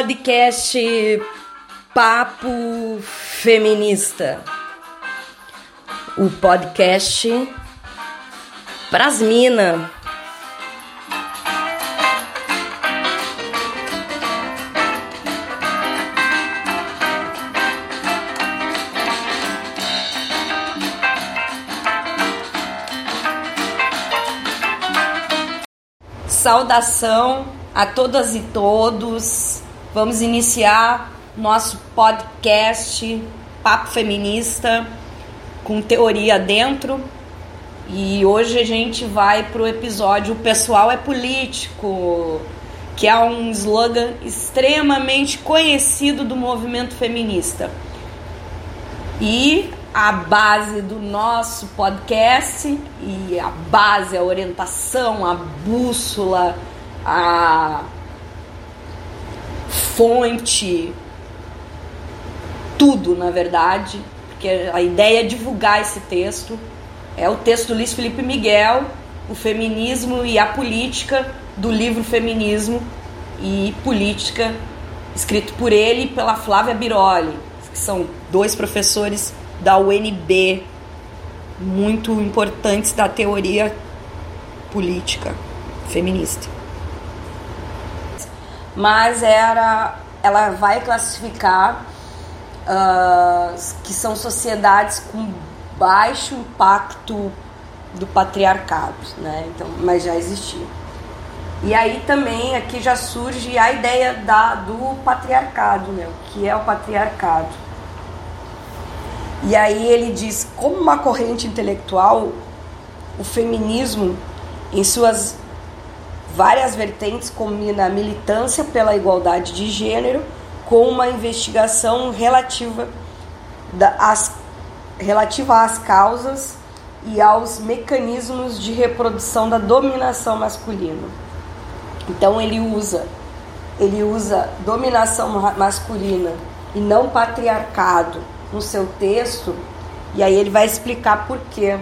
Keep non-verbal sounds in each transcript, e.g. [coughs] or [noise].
podcast Papo Feminista. O podcast pras mina. Saudação a todas e todos. Vamos iniciar nosso podcast Papo Feminista com teoria dentro. E hoje a gente vai para o episódio O Pessoal é Político, que é um slogan extremamente conhecido do movimento feminista. E a base do nosso podcast e a base, a orientação, a bússola, a fonte, tudo, na verdade, porque a ideia é divulgar esse texto. É o texto do Luiz Felipe Miguel, O Feminismo e a Política, do livro Feminismo e Política, escrito por ele e pela Flávia Biroli, que são dois professores da UNB, muito importantes da teoria política feminista. Mas era, ela vai classificar uh, que são sociedades com baixo impacto do patriarcado, né? Então, mas já existia. E aí também aqui já surge a ideia da, do patriarcado, né? O que é o patriarcado? E aí ele diz, como uma corrente intelectual, o feminismo, em suas várias vertentes, combina a militância pela igualdade de gênero com uma investigação relativa, as, relativa às causas e aos mecanismos de reprodução da dominação masculina. Então ele usa ele usa dominação masculina e não patriarcado no seu texto, e aí ele vai explicar por quê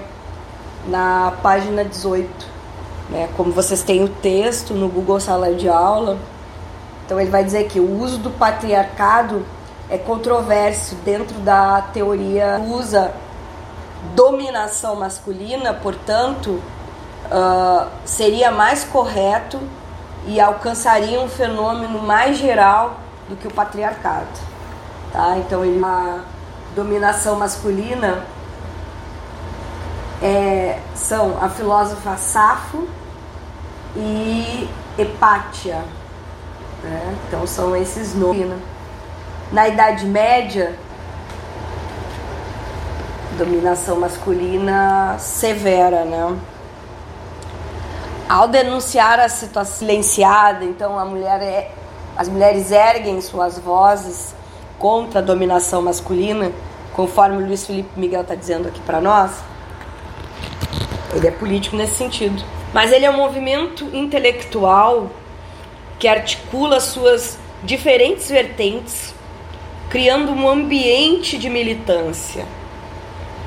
na página 18. Né? Como vocês têm o texto no Google Sala de Aula, então ele vai dizer que o uso do patriarcado é controverso dentro da teoria usa dominação masculina, portanto, uh, seria mais correto e alcançaria um fenômeno mais geral do que o patriarcado. Tá? Então ele dominação masculina é, são a filósofa Safo e Hepátia. Né? Então são esses nomes. Na Idade Média, dominação masculina severa, né? Ao denunciar a situação silenciada, então a mulher é, as mulheres erguem suas vozes contra a dominação masculina, conforme o Luiz Felipe Miguel está dizendo aqui para nós, ele é político nesse sentido. Mas ele é um movimento intelectual que articula suas diferentes vertentes, criando um ambiente de militância.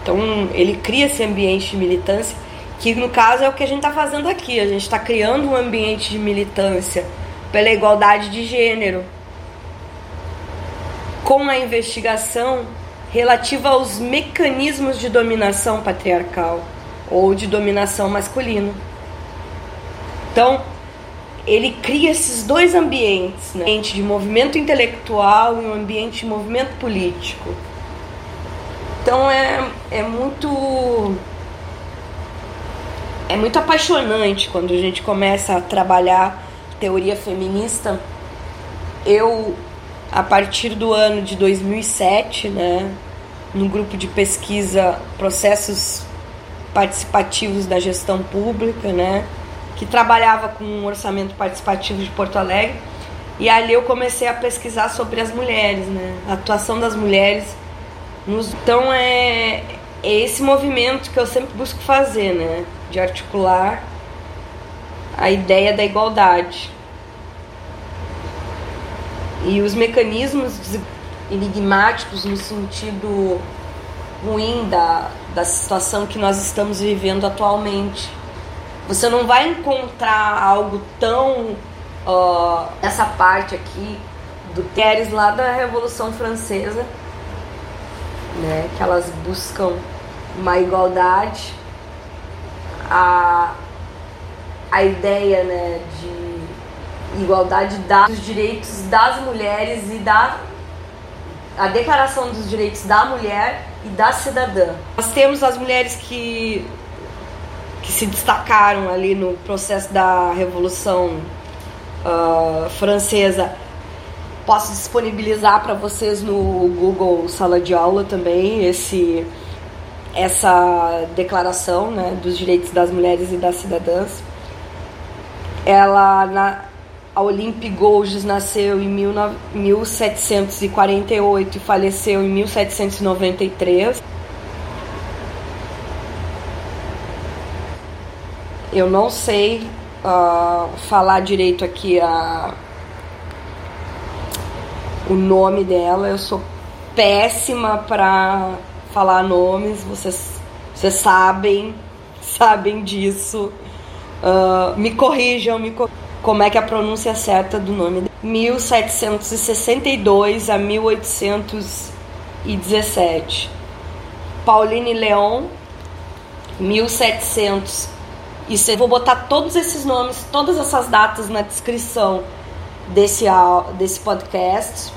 Então, ele cria esse ambiente de militância, que no caso é o que a gente está fazendo aqui. A gente está criando um ambiente de militância pela igualdade de gênero, com a investigação relativa aos mecanismos de dominação patriarcal ou de dominação masculina. Então, ele cria esses dois ambientes, né? um ambiente de movimento intelectual e um ambiente de movimento político. Então é, é muito é muito apaixonante quando a gente começa a trabalhar teoria feminista. Eu a partir do ano de 2007, né, no grupo de pesquisa Processos Participativos da Gestão Pública, né, que trabalhava com um orçamento participativo de Porto Alegre. E ali eu comecei a pesquisar sobre as mulheres, né, a atuação das mulheres. Nos... Então é, é esse movimento que eu sempre busco fazer, né, de articular a ideia da igualdade e os mecanismos enigmáticos no sentido ruim da, da situação que nós estamos vivendo atualmente. Você não vai encontrar algo tão. Uh, essa parte aqui do Teres lá da Revolução Francesa, né, que elas buscam uma igualdade, a, a ideia né, de igualdade dos direitos das mulheres e da a Declaração dos Direitos da Mulher e da Cidadã. Nós temos as mulheres que, que se destacaram ali no processo da Revolução uh, Francesa. Posso disponibilizar para vocês no Google Sala de Aula também esse essa declaração né, dos direitos das mulheres e das cidadãs. Ela na, a Olympe Gouges nasceu em 1748 e faleceu em 1793. Eu não sei uh, falar direito aqui a, o nome dela, eu sou péssima para falar nomes, vocês, vocês sabem, [laughs] sabem disso. Uh, me corrijam, me corrijam como é que é a pronúncia certa do nome. 1762 a 1817. Pauline Leon, 1700. E eu vou botar todos esses nomes, todas essas datas na descrição desse, desse podcast.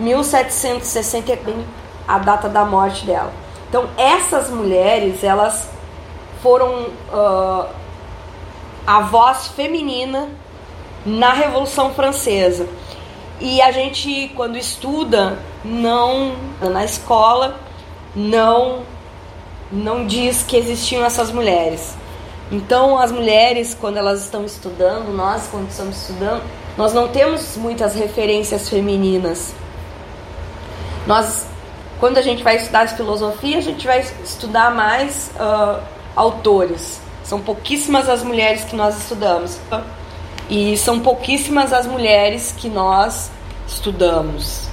1761, a data da morte dela. Então, essas mulheres, elas foram uh, a voz feminina na Revolução Francesa. E a gente, quando estuda, não na escola, não não diz que existiam essas mulheres. Então, as mulheres, quando elas estão estudando, nós, quando estamos estudando, nós não temos muitas referências femininas. Nós, quando a gente vai estudar filosofia, a gente vai estudar mais uh, autores. São pouquíssimas as mulheres que nós estudamos. E são pouquíssimas as mulheres que nós estudamos.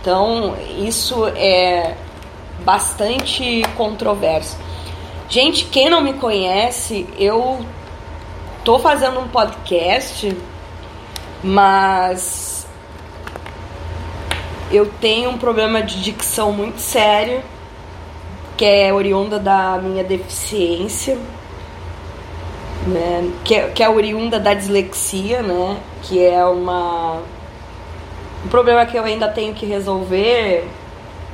Então, isso é bastante controverso. Gente, quem não me conhece, eu tô fazendo um podcast, mas eu tenho um problema de dicção muito sério, que é oriunda da minha deficiência né, que, é, que é oriunda da dislexia, né, que é uma um problema que eu ainda tenho que resolver,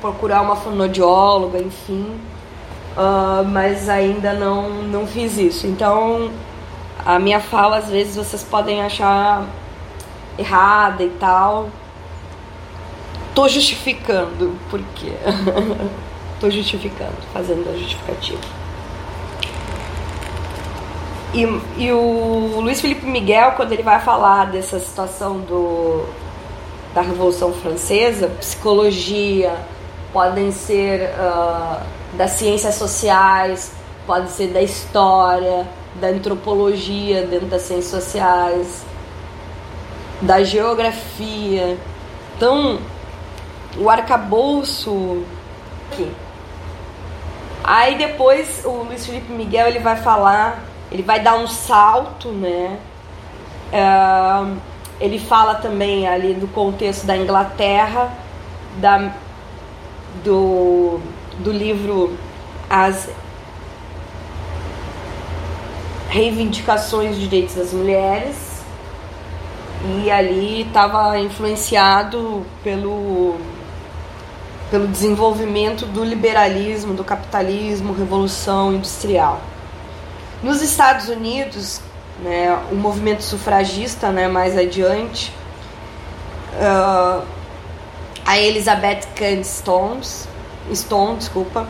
procurar uma fonodióloga, enfim, uh, mas ainda não, não fiz isso. Então, a minha fala às vezes vocês podem achar errada e tal. Tô justificando, por quê? [laughs] Tô justificando, fazendo a justificativa. E, e o Luiz Felipe Miguel, quando ele vai falar dessa situação do, da Revolução Francesa, psicologia, podem ser uh, das ciências sociais, pode ser da história, da antropologia dentro das ciências sociais, da geografia. Então, o arcabouço aqui. Aí depois o Luiz Felipe Miguel ele vai falar ele vai dar um salto, né? Uh, ele fala também ali do contexto da Inglaterra, da, do, do livro As Reivindicações dos Direitos das Mulheres. E ali estava influenciado pelo, pelo desenvolvimento do liberalismo, do capitalismo, revolução industrial. Nos Estados Unidos, né, o movimento sufragista, né, mais adiante, uh, a Elizabeth Cady Stones, Stone, desculpa,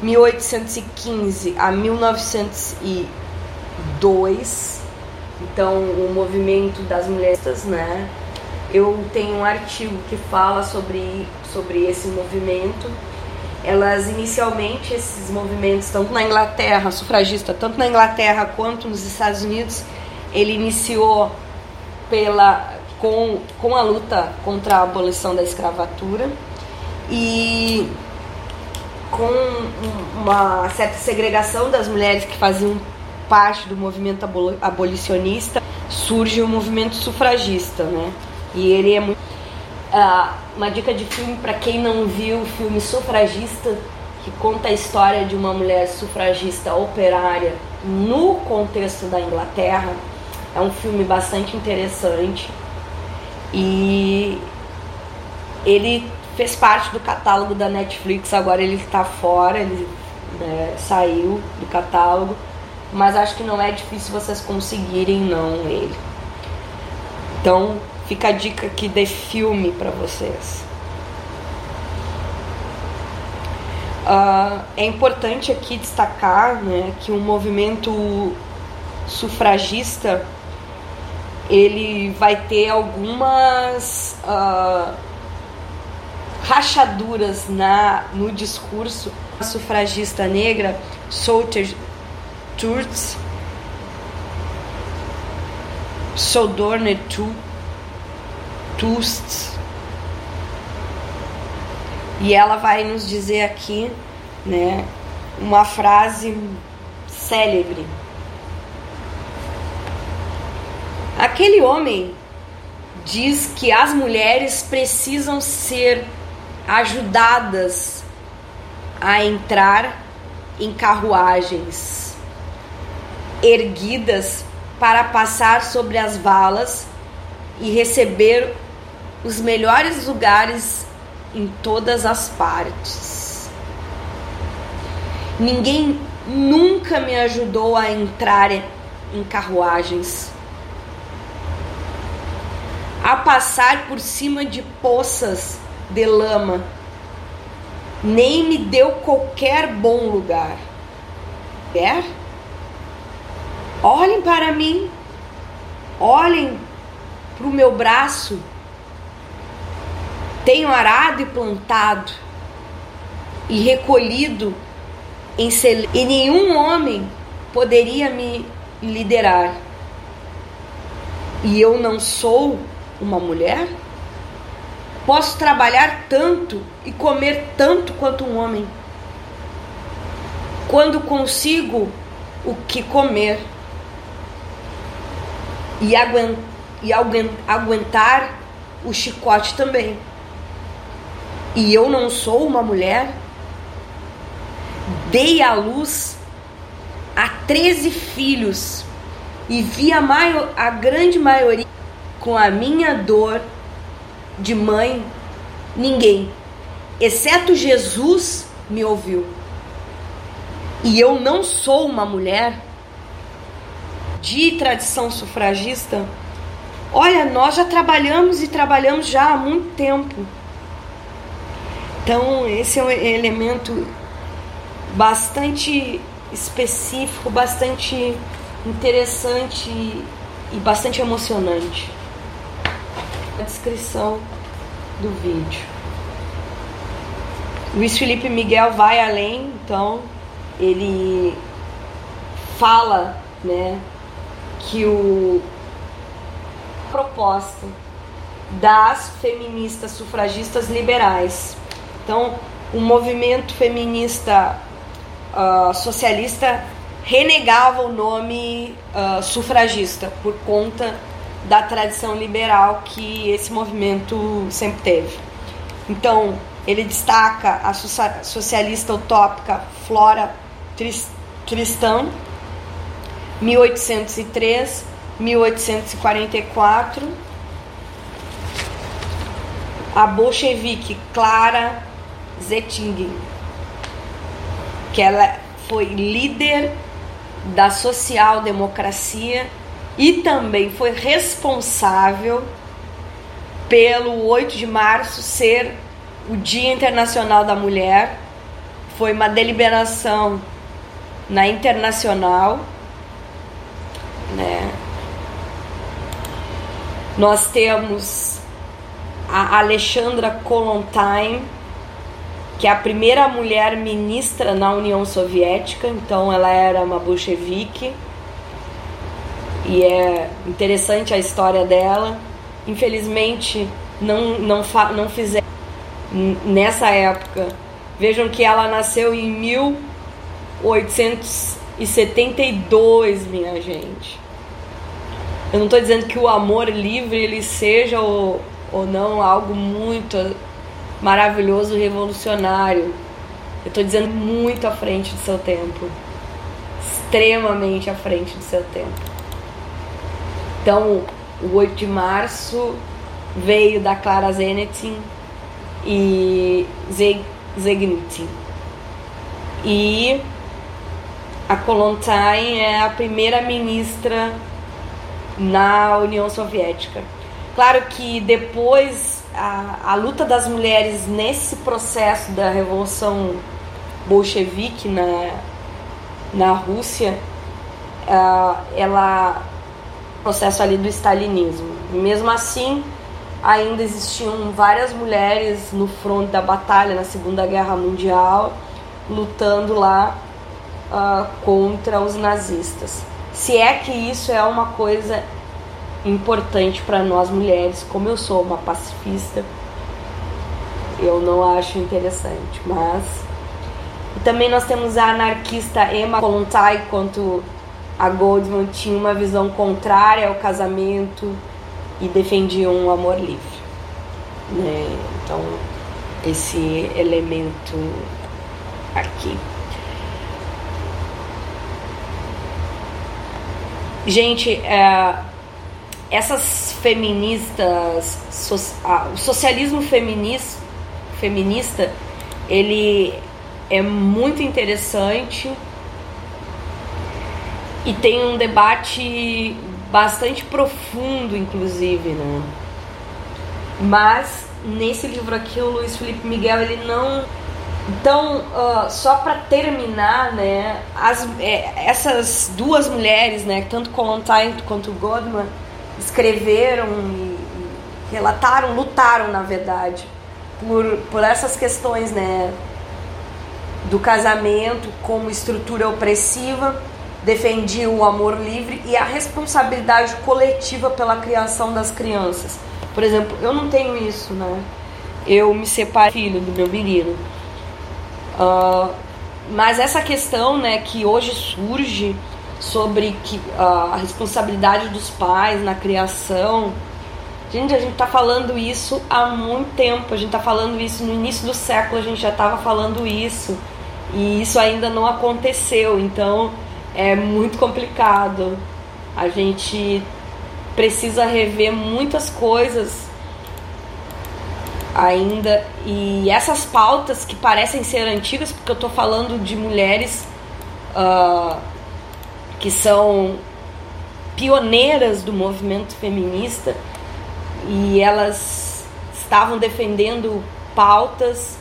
1815 a 1902. Então, o movimento das mulheres, né? Eu tenho um artigo que fala sobre, sobre esse movimento elas inicialmente esses movimentos tanto na Inglaterra sufragista tanto na Inglaterra quanto nos Estados Unidos ele iniciou pela com, com a luta contra a abolição da escravatura e com uma certa segregação das mulheres que faziam parte do movimento abolicionista surge o movimento sufragista né? E ele é muito Uh, uma dica de filme para quem não viu o filme Sufragista, que conta a história de uma mulher sufragista operária no contexto da Inglaterra. É um filme bastante interessante e ele fez parte do catálogo da Netflix, agora ele está fora, ele né, saiu do catálogo, mas acho que não é difícil vocês conseguirem não ele. Então fica a dica aqui de filme para vocês. Uh, é importante aqui destacar né, que o movimento sufragista ele vai ter algumas uh, rachaduras na, no discurso. A sufragista negra, Soter Turtz, Sojourner Tust, e ela vai nos dizer aqui, né, uma frase célebre. Aquele homem diz que as mulheres precisam ser ajudadas a entrar em carruagens erguidas para passar sobre as valas e receber os melhores lugares em todas as partes. Ninguém nunca me ajudou a entrar em carruagens, a passar por cima de poças de lama, nem me deu qualquer bom lugar. Quer? Olhem para mim, olhem para o meu braço tenho arado e plantado e recolhido em cele... e nenhum homem poderia me liderar. E eu não sou uma mulher? Posso trabalhar tanto e comer tanto quanto um homem. Quando consigo o que comer e, aguentar o chicote também e eu não sou uma mulher, dei à luz a 13 filhos e vi a, maior, a grande maioria com a minha dor de mãe, ninguém, exceto Jesus, me ouviu. E eu não sou uma mulher de tradição sufragista. Olha, nós já trabalhamos e trabalhamos já há muito tempo então, esse é um elemento bastante específico, bastante interessante e bastante emocionante. A descrição do vídeo. Luiz Felipe Miguel vai além, então ele fala, né, que o proposta das feministas sufragistas liberais então, o movimento feminista uh, socialista renegava o nome uh, sufragista por conta da tradição liberal que esse movimento sempre teve. Então, ele destaca a socialista utópica Flora Tristan, 1803, 1844, a bolchevique Clara Zetkin, que ela foi líder da social-democracia e também foi responsável pelo 8 de março ser o Dia Internacional da Mulher. Foi uma deliberação na internacional, né? Nós temos a Alexandra Kolontain, que é a primeira mulher ministra na União Soviética, então ela era uma bolchevique. E é interessante a história dela. Infelizmente, não, não, não fizeram nessa época. Vejam que ela nasceu em 1872, minha gente. Eu não estou dizendo que o amor livre ele seja o, ou não algo muito maravilhoso, revolucionário. Eu estou dizendo muito à frente do seu tempo, extremamente à frente do seu tempo. Então, o 8 de março veio da Clara Zenetin e Zegnitin. E a Kolontai é a primeira ministra na União Soviética. Claro que depois a, a luta das mulheres nesse processo da revolução bolchevique na, na Rússia, uh, ela processo ali do stalinismo. Mesmo assim, ainda existiam várias mulheres no fronte da batalha na Segunda Guerra Mundial, lutando lá uh, contra os nazistas. Se é que isso é uma coisa importante para nós mulheres, como eu sou uma pacifista, eu não acho interessante, mas e também nós temos a anarquista Emma Kolontai, quanto a Goldman tinha uma visão contrária ao casamento e defendia um amor livre. Né? Então, esse elemento aqui. Gente, é, essas feministas, so, o socialismo feminista, feminista, ele é muito interessante e tem um debate bastante profundo, inclusive, né? Mas nesse livro aqui o Luiz Felipe Miguel ele não então, uh, só para terminar, né, as, é, essas duas mulheres, né, tanto Colontain quanto Godman, escreveram e, relataram, lutaram, na verdade, por, por essas questões, né, do casamento como estrutura opressiva, defendiam o amor livre e a responsabilidade coletiva pela criação das crianças. Por exemplo, eu não tenho isso, né? Eu me separei filho do meu menino Uh, mas essa questão né, que hoje surge sobre que, a responsabilidade dos pais na criação. Gente, a gente está falando isso há muito tempo. A gente está falando isso no início do século, a gente já estava falando isso. E isso ainda não aconteceu. Então é muito complicado. A gente precisa rever muitas coisas ainda. E essas pautas que parecem ser antigas, porque eu estou falando de mulheres uh, que são pioneiras do movimento feminista e elas estavam defendendo pautas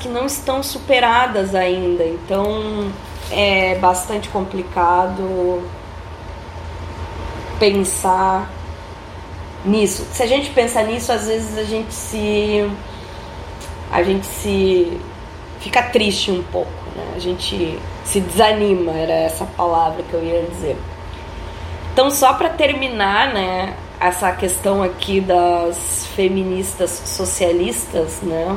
que não estão superadas ainda. Então é bastante complicado pensar nisso. Se a gente pensa nisso, às vezes a gente se a gente se fica triste um pouco, né? A gente se desanima, era essa palavra que eu ia dizer. Então, só para terminar, né, essa questão aqui das feministas socialistas, né?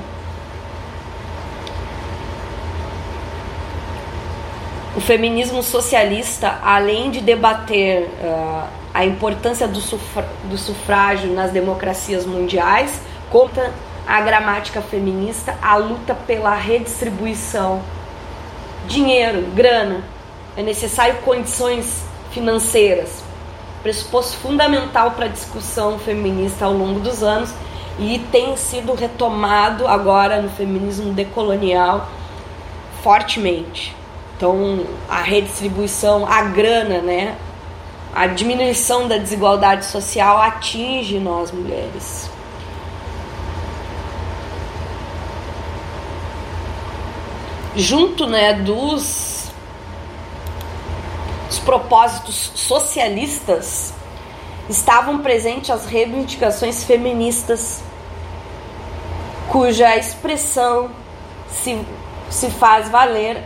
O feminismo socialista, além de debater uh, a importância do, do sufrágio nas democracias mundiais, conta a gramática feminista, a luta pela redistribuição. Dinheiro, grana, é necessário condições financeiras, pressuposto fundamental para a discussão feminista ao longo dos anos e tem sido retomado agora no feminismo decolonial fortemente. Então, a redistribuição, a grana, né, a diminuição da desigualdade social atinge nós mulheres. Junto né, dos, dos propósitos socialistas, estavam presentes as reivindicações feministas, cuja expressão se, se faz valer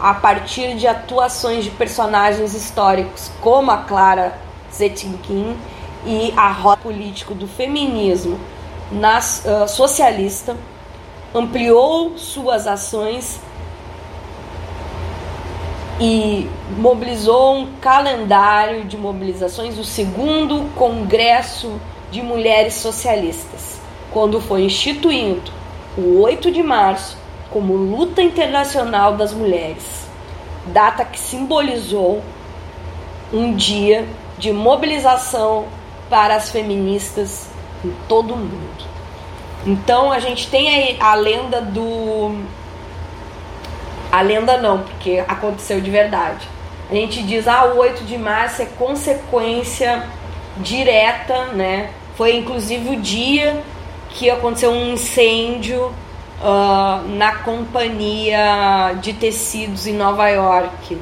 a partir de atuações de personagens históricos como a Clara Zetkin e a rota político do feminismo nas, uh, socialista, ampliou suas ações e mobilizou um calendário de mobilizações, o segundo Congresso de Mulheres Socialistas, quando foi instituído o 8 de março como Luta Internacional das Mulheres, data que simbolizou um dia de mobilização para as feministas em todo o mundo. Então a gente tem a, a lenda do. A lenda não, porque aconteceu de verdade. A gente diz, ah, o 8 de março é consequência direta, né? Foi inclusive o dia que aconteceu um incêndio uh, na companhia de tecidos em Nova York.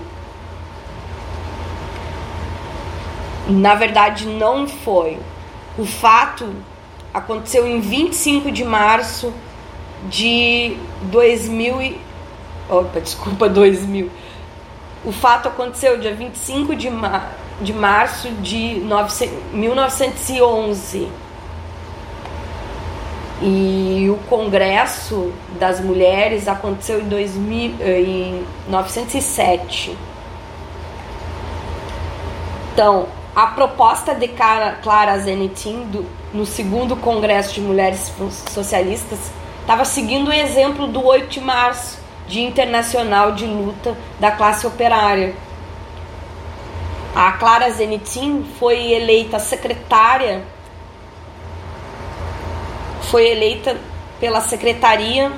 Na verdade, não foi. O fato aconteceu em 25 de março de 2000 e... Opa, desculpa, 2000. O fato aconteceu dia 25 de, mar... de março de 1911. E o Congresso das Mulheres aconteceu em, 2000, em 1907. Então, a proposta de Clara Zenitin do, no segundo Congresso de Mulheres Socialistas estava seguindo o exemplo do 8 de março, Dia Internacional de Luta da Classe Operária. A Clara Zenitin foi eleita secretária foi eleita pela Secretaria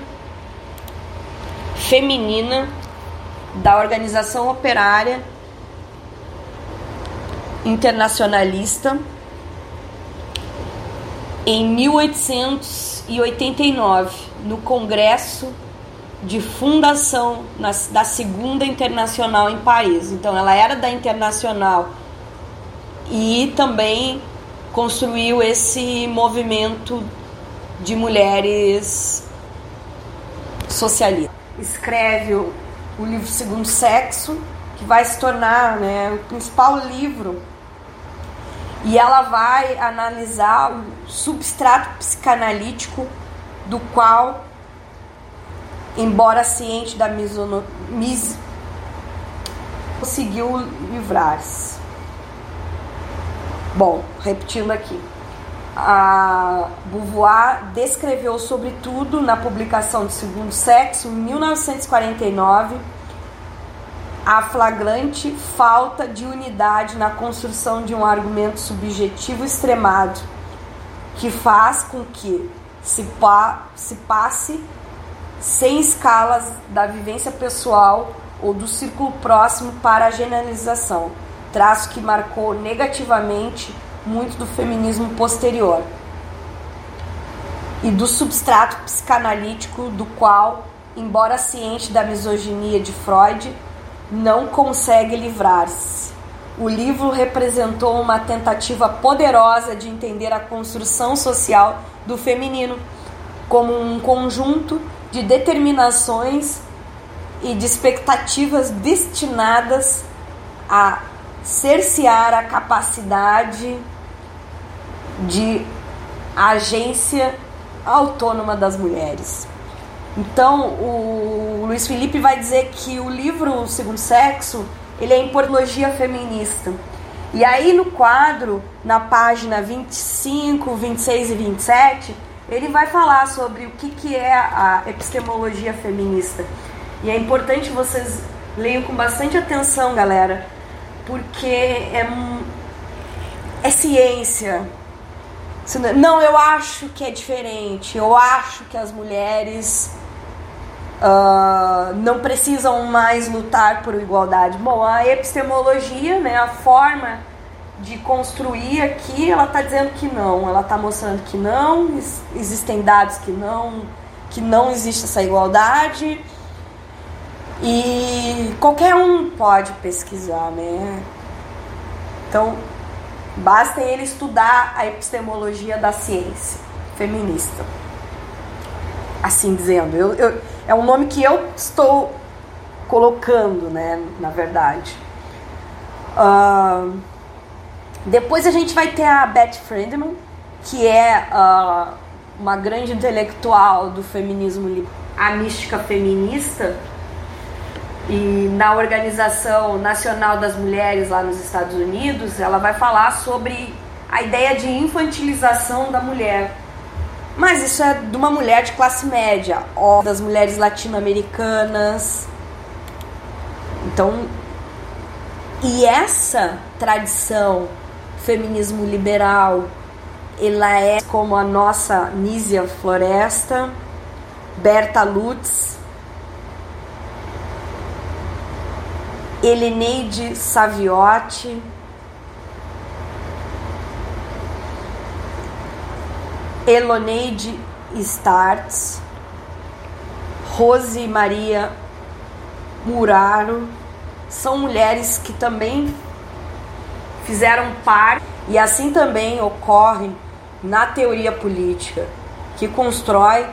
Feminina da Organização Operária Internacionalista em 1889, no Congresso de Fundação da Segunda Internacional em Paris. Então, ela era da Internacional e também construiu esse movimento de mulheres socialistas. Escreve o, livro Segundo Sexo, que vai se tornar né, o principal livro. E ela vai analisar o substrato psicanalítico do qual, embora ciente da misono, mis, conseguiu livrar-se. Bom, repetindo aqui a Beauvoir descreveu sobretudo na publicação de Segundo Sexo, em 1949, a flagrante falta de unidade na construção de um argumento subjetivo extremado, que faz com que se, pa se passe sem escalas da vivência pessoal ou do círculo próximo para a generalização, traço que marcou negativamente muito do feminismo posterior e do substrato psicanalítico do qual, embora ciente da misoginia de Freud, não consegue livrar-se. O livro representou uma tentativa poderosa de entender a construção social do feminino como um conjunto de determinações e de expectativas destinadas a cercear a capacidade de agência autônoma das mulheres. Então, o Luiz Felipe vai dizer que o livro Segundo Sexo, ele é importologia feminista. E aí no quadro, na página 25, 26 e 27, ele vai falar sobre o que, que é a epistemologia feminista. E é importante vocês leiam com bastante atenção, galera, porque é, é ciência, não, eu acho que é diferente. Eu acho que as mulheres uh, não precisam mais lutar por igualdade. Bom, a epistemologia, né, a forma de construir aqui, ela está dizendo que não. Ela está mostrando que não. Existem dados que não, que não existe essa igualdade. E qualquer um pode pesquisar, né? Então, Basta ele estudar a epistemologia da ciência feminista. Assim dizendo, eu, eu, é um nome que eu estou colocando, né, na verdade. Uh, depois a gente vai ter a Beth Friedman, que é uh, uma grande intelectual do feminismo, a mística feminista, e na Organização Nacional das Mulheres lá nos Estados Unidos, ela vai falar sobre a ideia de infantilização da mulher. Mas isso é de uma mulher de classe média, ó, das mulheres latino-americanas. Então, e essa tradição feminismo liberal, ela é como a nossa Nízia Floresta, Berta Lutz, Heleneide Saviotti, Eloneide Startz, Rose Maria Muraro, são mulheres que também fizeram parte, e assim também ocorre na teoria política, que constrói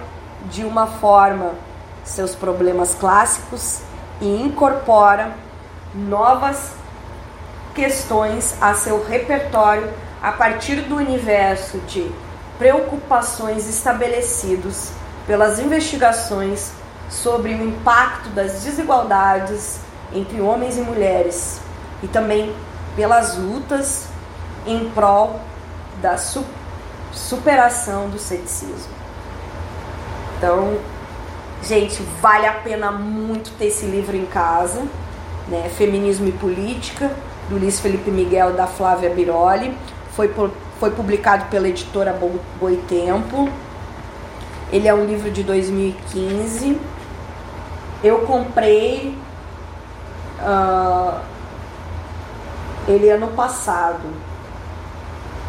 de uma forma seus problemas clássicos e incorpora novas questões a seu repertório a partir do universo de preocupações estabelecidos pelas investigações sobre o impacto das desigualdades entre homens e mulheres e também pelas lutas em prol da su superação do ceticismo. Então, gente, vale a pena muito ter esse livro em casa, né? Feminismo e Política, do Luiz Felipe Miguel da Flávia Biroli. Foi, foi publicado pela editora Boitempo. Ele é um livro de 2015. Eu comprei uh, ele ano passado.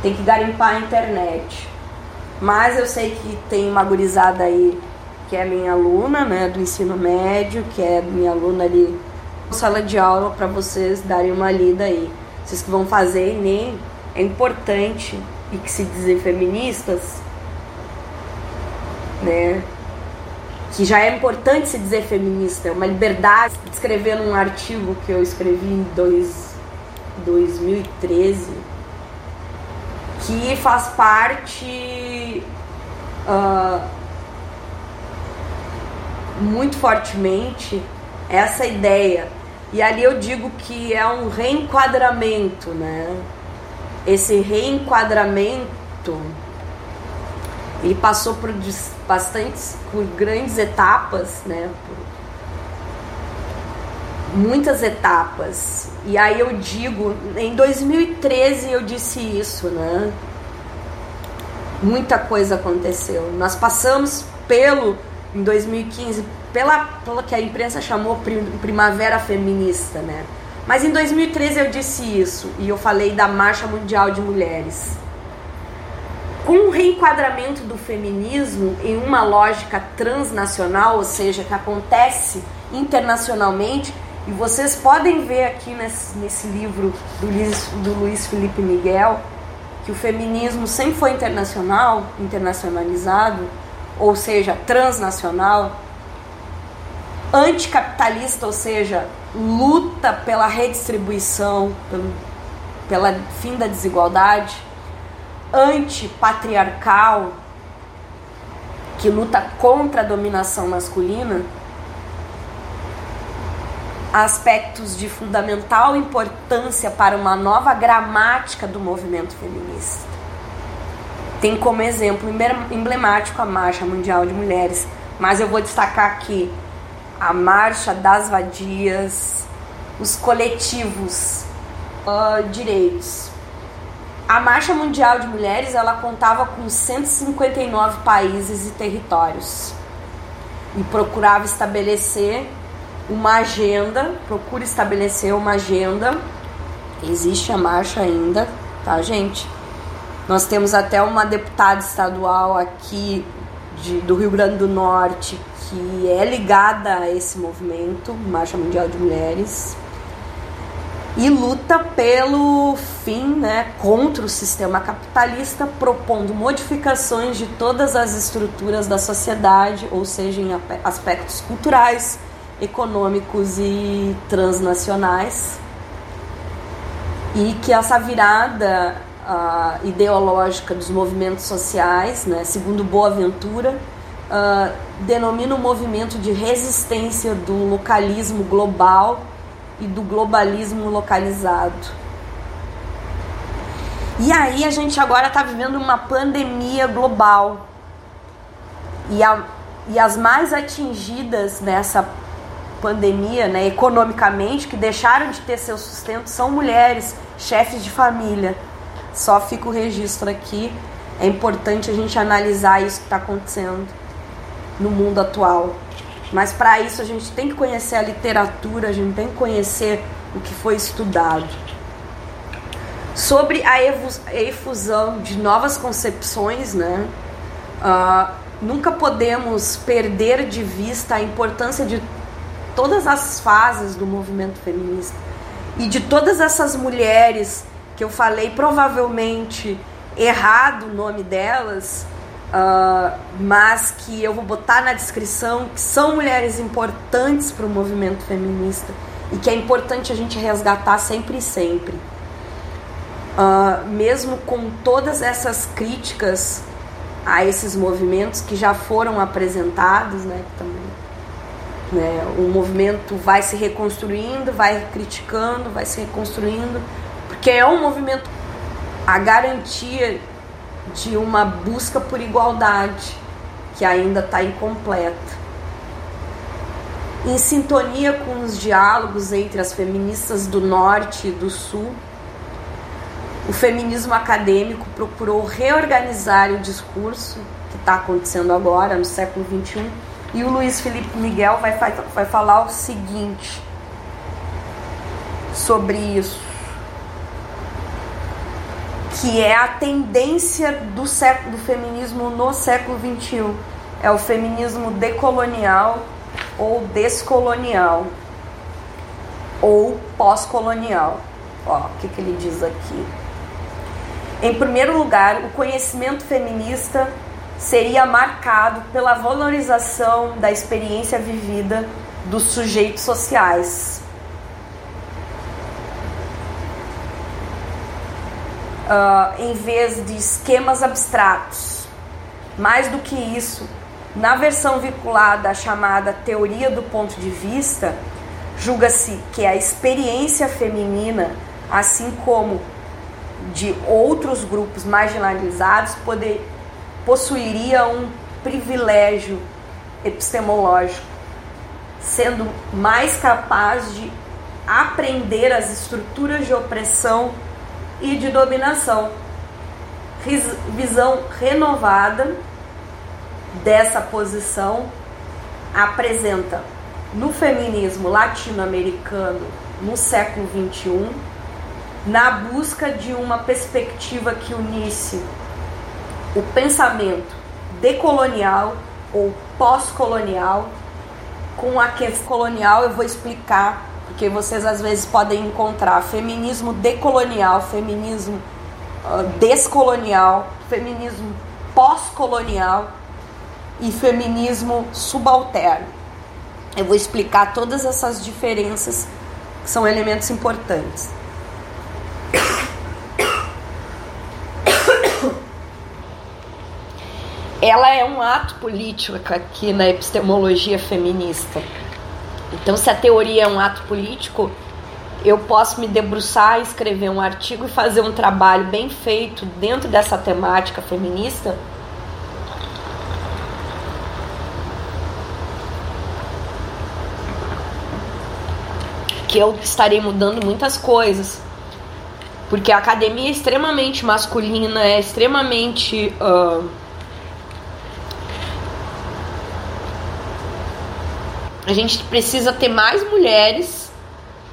Tem que garimpar a internet. Mas eu sei que tem uma gurizada aí que é minha aluna, né, do ensino médio, que é minha aluna ali sala de aula para vocês darem uma lida aí. Vocês que vão fazer nem é importante e que se dizem feministas, né? Que já é importante se dizer feminista, é uma liberdade. Escrever num artigo que eu escrevi em dois, 2013, que faz parte uh, muito fortemente essa ideia. E ali eu digo que é um reenquadramento, né? Esse reenquadramento ele passou por bastantes, por grandes etapas, né? Por muitas etapas. E aí eu digo, em 2013 eu disse isso, né? Muita coisa aconteceu. Nós passamos pelo em 2015 pela, pela que a imprensa chamou primavera feminista, né? Mas em 2013 eu disse isso e eu falei da Marcha Mundial de Mulheres. Com o reenquadramento do feminismo em uma lógica transnacional, ou seja, que acontece internacionalmente, e vocês podem ver aqui nesse, nesse livro do Luiz, do Luiz Felipe Miguel que o feminismo sempre foi internacional, internacionalizado, ou seja, transnacional, anticapitalista, ou seja, luta pela redistribuição, pelo, pela fim da desigualdade, antipatriarcal, que luta contra a dominação masculina, aspectos de fundamental importância para uma nova gramática do movimento feminista. Tem como exemplo emblemático a Marcha Mundial de Mulheres, mas eu vou destacar aqui a Marcha das Vadias, os coletivos uh, direitos. A Marcha Mundial de Mulheres ela contava com 159 países e territórios e procurava estabelecer uma agenda, procura estabelecer uma agenda. Existe a marcha ainda, tá, gente? Nós temos até uma deputada estadual aqui de, do Rio Grande do Norte que é ligada a esse movimento, Marcha Mundial de Mulheres, e luta pelo fim, né, contra o sistema capitalista, propondo modificações de todas as estruturas da sociedade, ou seja, em aspectos culturais, econômicos e transnacionais e que essa virada uh, ideológica dos movimentos sociais, né, segundo Boaventura, uh, denomina o movimento de resistência do localismo global e do globalismo localizado. E aí a gente agora está vivendo uma pandemia global. E, a, e as mais atingidas nessa pandemia, né, economicamente, que deixaram de ter seu sustento, são mulheres, chefes de família. Só fica o registro aqui. É importante a gente analisar isso que está acontecendo no mundo atual. Mas para isso a gente tem que conhecer a literatura, a gente tem que conhecer o que foi estudado. Sobre a efusão de novas concepções, né? Uh, nunca podemos perder de vista a importância de todas as fases do movimento feminista e de todas essas mulheres que eu falei provavelmente errado o nome delas, uh, mas que eu vou botar na descrição que são mulheres importantes para o movimento feminista e que é importante a gente resgatar sempre e sempre. Uh, mesmo com todas essas críticas a esses movimentos que já foram apresentados, né, também, né, o movimento vai se reconstruindo, vai criticando, vai se reconstruindo, porque é um movimento a garantia de uma busca por igualdade que ainda está incompleta. Em sintonia com os diálogos entre as feministas do Norte e do Sul, o feminismo acadêmico procurou reorganizar o discurso que está acontecendo agora, no século XXI, e o Luiz Felipe Miguel vai, vai falar o seguinte sobre isso que é a tendência do, século, do feminismo no século XXI. É o feminismo decolonial ou descolonial ou pós-colonial. O que, que ele diz aqui? Em primeiro lugar, o conhecimento feminista seria marcado pela valorização da experiência vivida dos sujeitos sociais, uh, em vez de esquemas abstratos. Mais do que isso, na versão vinculada à chamada teoria do ponto de vista, julga-se que a experiência feminina, assim como de outros grupos marginalizados, poder, possuiria um privilégio epistemológico, sendo mais capaz de aprender as estruturas de opressão e de dominação. Visão renovada dessa posição apresenta no feminismo latino-americano no século XXI, na busca de uma perspectiva que unisse o pensamento decolonial ou pós-colonial com a questão colonial, eu vou explicar porque vocês às vezes podem encontrar feminismo decolonial, feminismo uh, descolonial, feminismo pós-colonial e feminismo subalterno. Eu vou explicar todas essas diferenças que são elementos importantes. Ela é um ato político aqui na epistemologia feminista. Então, se a teoria é um ato político, eu posso me debruçar, escrever um artigo e fazer um trabalho bem feito dentro dessa temática feminista. Que eu estarei mudando muitas coisas. Porque a academia é extremamente masculina, é extremamente. Uh, A gente precisa ter mais mulheres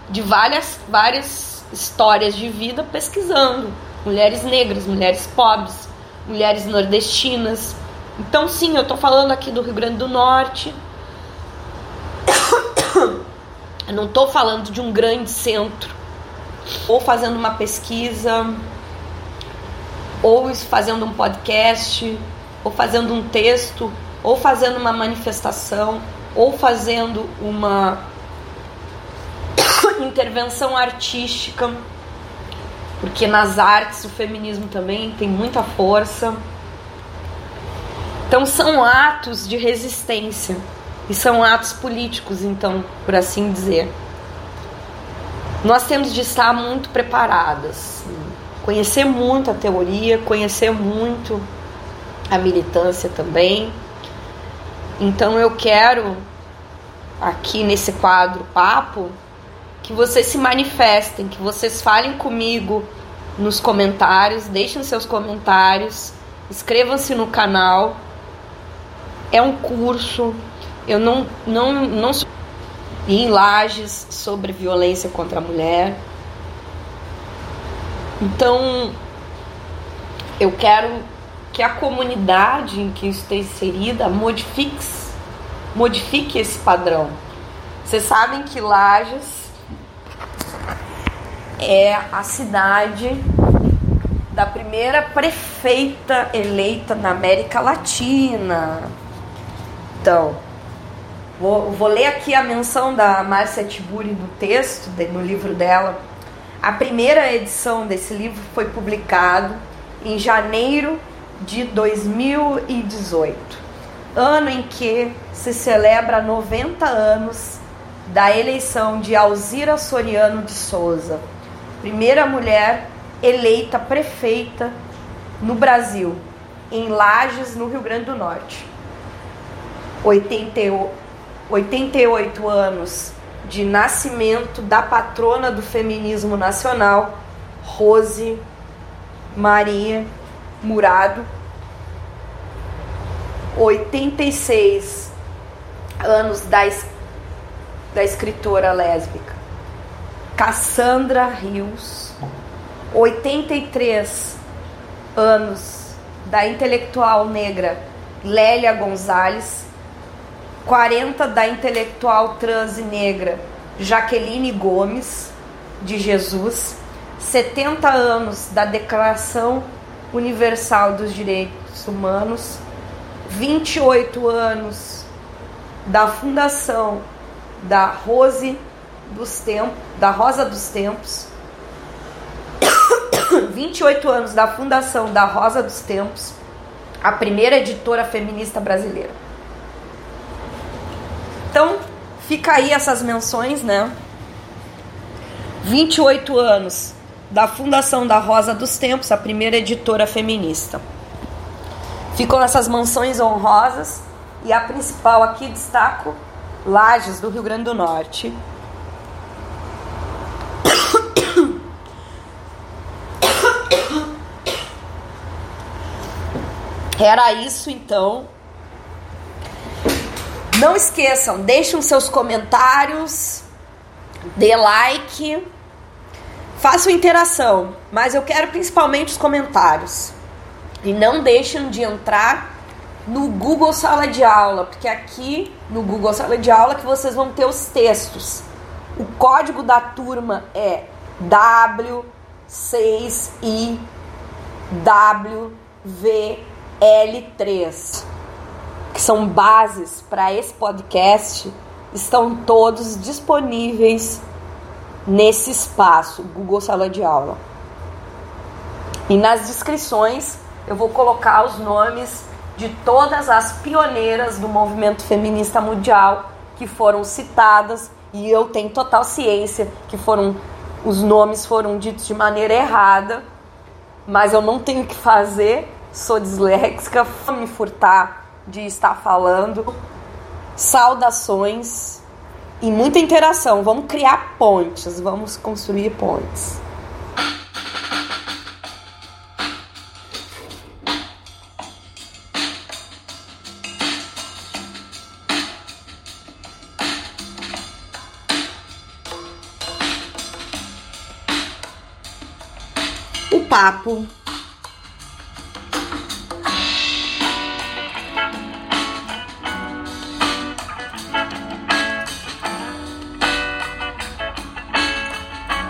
de várias, várias histórias de vida pesquisando. Mulheres negras, mulheres pobres, mulheres nordestinas. Então, sim, eu estou falando aqui do Rio Grande do Norte. Eu não estou falando de um grande centro. Ou fazendo uma pesquisa, ou fazendo um podcast, ou fazendo um texto, ou fazendo uma manifestação ou fazendo uma [coughs] intervenção artística, porque nas artes o feminismo também tem muita força. Então são atos de resistência e são atos políticos, então, por assim dizer. Nós temos de estar muito preparadas conhecer muito a teoria, conhecer muito a militância também. Então eu quero aqui nesse quadro papo que vocês se manifestem, que vocês falem comigo nos comentários, deixem seus comentários, inscrevam-se no canal. É um curso, eu não não não em lajes sobre violência contra a mulher. Então, eu quero que a comunidade em que está inserida modifique, modifique esse padrão. Vocês sabem que Lages é a cidade da primeira prefeita eleita na América Latina. Então, vou, vou ler aqui a menção da Márcia Tiburi no texto, no livro dela. A primeira edição desse livro foi publicado em janeiro de 2018, ano em que se celebra 90 anos da eleição de Alzira Soriano de Souza, primeira mulher eleita prefeita no Brasil, em Lages, no Rio Grande do Norte. 88 anos de nascimento da patrona do feminismo nacional, Rose Maria Murado, 86 anos da, da escritora lésbica. Cassandra Rios, 83 anos da intelectual negra Lélia Gonzalez, 40 da intelectual trans e negra Jaqueline Gomes de Jesus, 70 anos da Declaração Universal dos Direitos Humanos, 28 anos da fundação da Rose dos Tempos, da Rosa dos Tempos, [coughs] 28 anos da fundação da Rosa dos Tempos, a primeira editora feminista brasileira. Então, fica aí essas menções, né? 28 anos da fundação da Rosa dos Tempos, a primeira editora feminista. Ficam essas mansões honrosas e a principal aqui destaco Lages do Rio Grande do Norte. Era isso então. Não esqueçam, deixem seus comentários, dê like Façam interação, mas eu quero principalmente os comentários. E não deixem de entrar no Google Sala de Aula, porque aqui no Google Sala de Aula que vocês vão ter os textos. O código da turma é W6IWVL3, que são bases para esse podcast, estão todos disponíveis nesse espaço, Google Sala de Aula. E nas descrições eu vou colocar os nomes de todas as pioneiras do movimento feminista mundial que foram citadas e eu tenho total ciência que foram os nomes foram ditos de maneira errada, mas eu não tenho que fazer, sou disléxica, me furtar de estar falando. Saudações e muita interação. Vamos criar pontes, vamos construir pontes. O papo